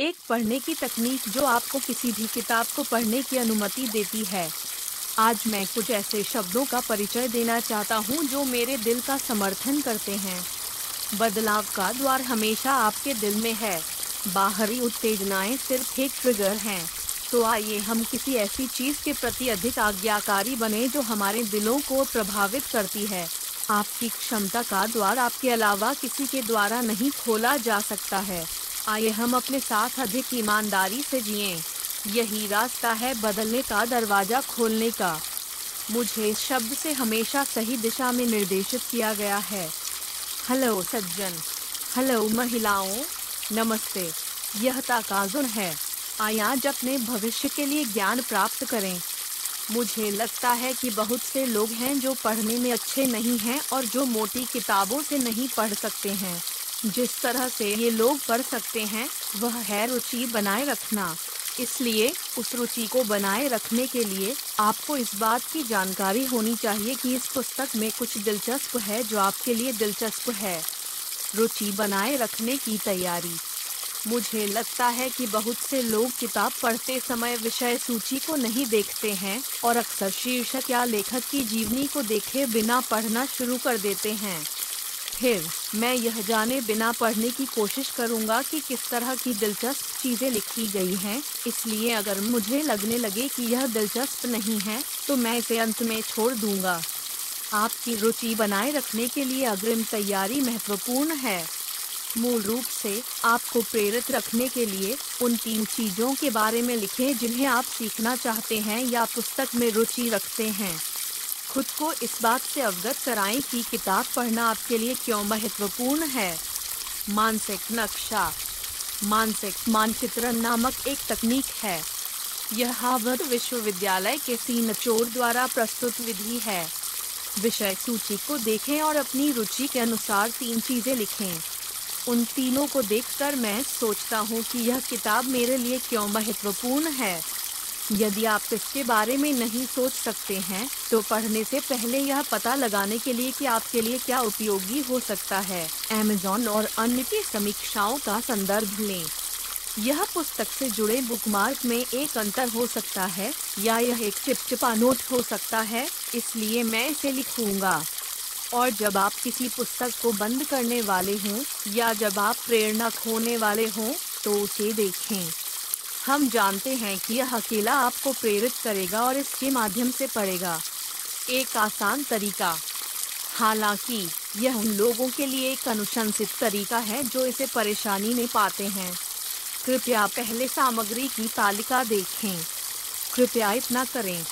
एक पढ़ने की तकनीक जो आपको किसी भी किताब को पढ़ने की अनुमति देती है। आज मैं कुछ ऐसे शब्दों का परिचय देना चाहता हूँ जो मेरे दिल का समर्थन करते हैं। बदलाव का द्वार हमेशा आपके दिल में है। बाहरी उत्तेजनाएँ सिर्फ़ एक ट्रिगर हैं। तो आइए हम किसी ऐसी चीज़ के प्रति अधिक आज्ञाकारी बने जो हमारे दिलों को प्रभावित करती है। आपकी क्षमता का द्वार आपके अलावा किसी के द्वारा नहीं खोला जा सकता है। आइए हम अपने साथ अधिक ईमानदारी से जिए। यही रास्ता है बदलने का दरवाज़ा खोलने का। मुझे इस शब्द से हमेशा सही दिशा में निर्देशित किया गया है। हेलो, सज्जन। हेलो, महिलाओं। नमस्ते। यह ताकाजुन है। आज अपने भविष्य के लिए ज्ञान प्राप्त करें। मुझे लगता है कि बहुत से लोग हैं जो पढ़ने में अच्छे नहीं हैं और जो मोटी किताबों से नहीं पढ़ सकते हैं। जिस तरह से ये लोग पढ़ सकते हैं, वह है रुचि बनाए रखना। इसलिए उस रुचि को बनाए रखने के लिए आपको इस बात की जानकारी होनी चाहिए कि इस पुस्तक में कुछ दिलचस्प है जो आपके लिए दिलचस्प है। रुचि बनाए रखने की तैयारी। मुझे लगता है कि बहुत से लोग किताब पढ़ते समय विषय सूची को नहीं देखते हैं और अक्सर शीर्षक या लेखक की जीवनी को देखे बिना पढ़ना शुरू कर देते हैं। फिर मैं यह जाने बिना पढ़ने की कोशिश करूँगा कि किस तरह की दिलचस्प चीज़ें लिखी गई हैं। इसलिए अगर मुझे लगने लगे कि यह दिलचस्प नहीं है तो मैं इसे अंत में छोड़ दूँगा। आपकी रुचि बनाए रखने के लिए अग्रिम तैयारी महत्वपूर्ण है। मूल रूप से, आपको प्रेरित रखने के लिए उन तीन चीज़ों के बारे में लिखें जिन्हें आप सीखना चाहते हैं या पुस्तक में रुचि रखते हैं। खुद को इस बात से अवगत कराएँ कि किताब पढ़ना आपके लिए क्यों महत्वपूर्ण है। मानसिक नक्शा। मानसिक मानचित्रण नामक एक तकनीक है। यह हार्वर्ड विश्वविद्यालय के सी नचोर द्वारा प्रस्तुत विधि है। विषय सूची को देखें और अपनी रुचि के अनुसार तीन चीज़ें लिखें। उन तीनों को देखकर मैं सोचता हूँ कि यह किताब मेरे लिए क्यों महत्वपूर्ण है। यदि आप इसके बारे में नहीं सोच सकते हैं तो पढ़ने से पहले यह पता लगाने के लिए कि आपके लिए क्या उपयोगी हो सकता है। अमेजोन और अन्य की समीक्षाओं का संदर्भ लें। यह पुस्तक से जुड़े बुकमार्क में एक अंतर हो सकता है, या यह एक चिपचिपा नोट हो सकता है, इसलिए मैं इसे लिखूँगा। और जब आप किसी पुस्तक को बंद करने वाले हों, या जब आप प्रेरणा खोने वाले हों तो उसे देखें। हम जानते हैं कि यह अकेला आपको प्रेरित करेगा और इसके माध्यम से पढ़ेगा। एक आसान तरीका। हालाँकि, यह उन लोगों के लिए एक अनुशंसित तरीका है जो इसे परेशानी में पाते हैं। कृपया पहले सामग्री की तालिका देखें। कृपया इतना करें।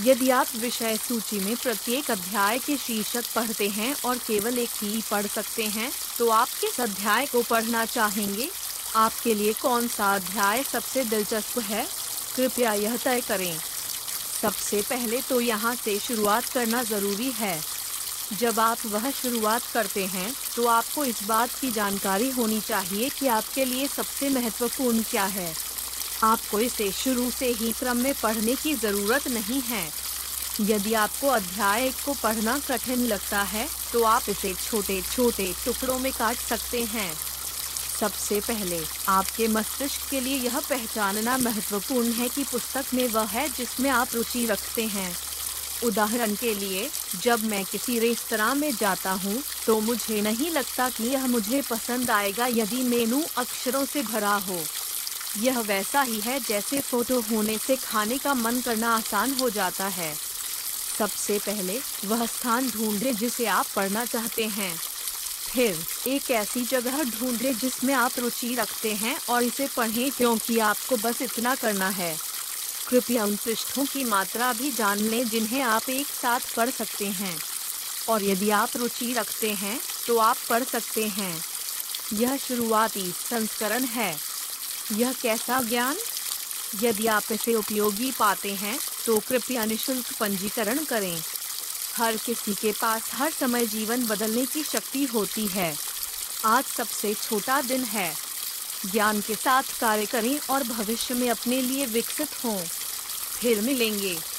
यदि आप विषय सूची में प्रत्येक अध्याय के शीर्षक पढ़ते हैं और केवल एक ही पढ़ सकते हैं तो आप किस अध्याय को पढ़ना चाहेंगे? आपके लिए कौन सा अध्याय सबसे दिलचस्प है? कृपया यह तय करें। सबसे पहले तो यहाँ से शुरुआत करना ज़रूरी है। जब आप वह शुरुआत करते हैं तो आपको इस बात की जानकारी होनी चाहिए कि आपके लिए सबसे महत्वपूर्ण क्या है। आपको इसे शुरू से ही क्रम में पढ़ने की ज़रूरत नहीं है। यदि आपको अध्याय को पढ़ना कठिन लगता है तो आप इसे छोटे छोटे टुकड़ों में काट सकते हैं। सबसे पहले, आपके मस्तिष्क के लिए यह पहचानना महत्वपूर्ण है कि पुस्तक में वह है जिसमें आप रुचि रखते हैं। उदाहरण के लिए, जब मैं किसी रेस्तरा में जाता हूँ तो मुझे नहीं लगता कि यह मुझे पसंद आएगा यदि मेनू अक्षरों से भरा हो। यह वैसा ही है जैसे फ़ोटो होने से खाने का मन करना आसान हो जाता है। सबसे पहले, वह स्थान ढूंढे जिसे आप पढ़ना चाहते हैं। फिर एक ऐसी जगह ढूंढे जिसमें आप रुचि रखते हैं और इसे पढ़ें, क्योंकि आपको बस इतना करना है। कृपया उन पृष्ठों की मात्रा भी जान लें जिन्हें आप एक साथ पढ़ सकते हैं। और यदि आप रुचि रखते हैं तो आप पढ़ सकते हैं। यह शुरुआती संस्करण है। यह कैसा ज्ञान? यदि आप इसे उपयोगी पाते हैं तो कृपया निशुल्क पंजीकरण करें। हर किसी के पास हर समय जीवन बदलने की शक्ति होती है। आज सबसे छोटा दिन है। ज्ञान के साथ कार्य करें और भविष्य में अपने लिए विकसित हों। फिर मिलेंगे।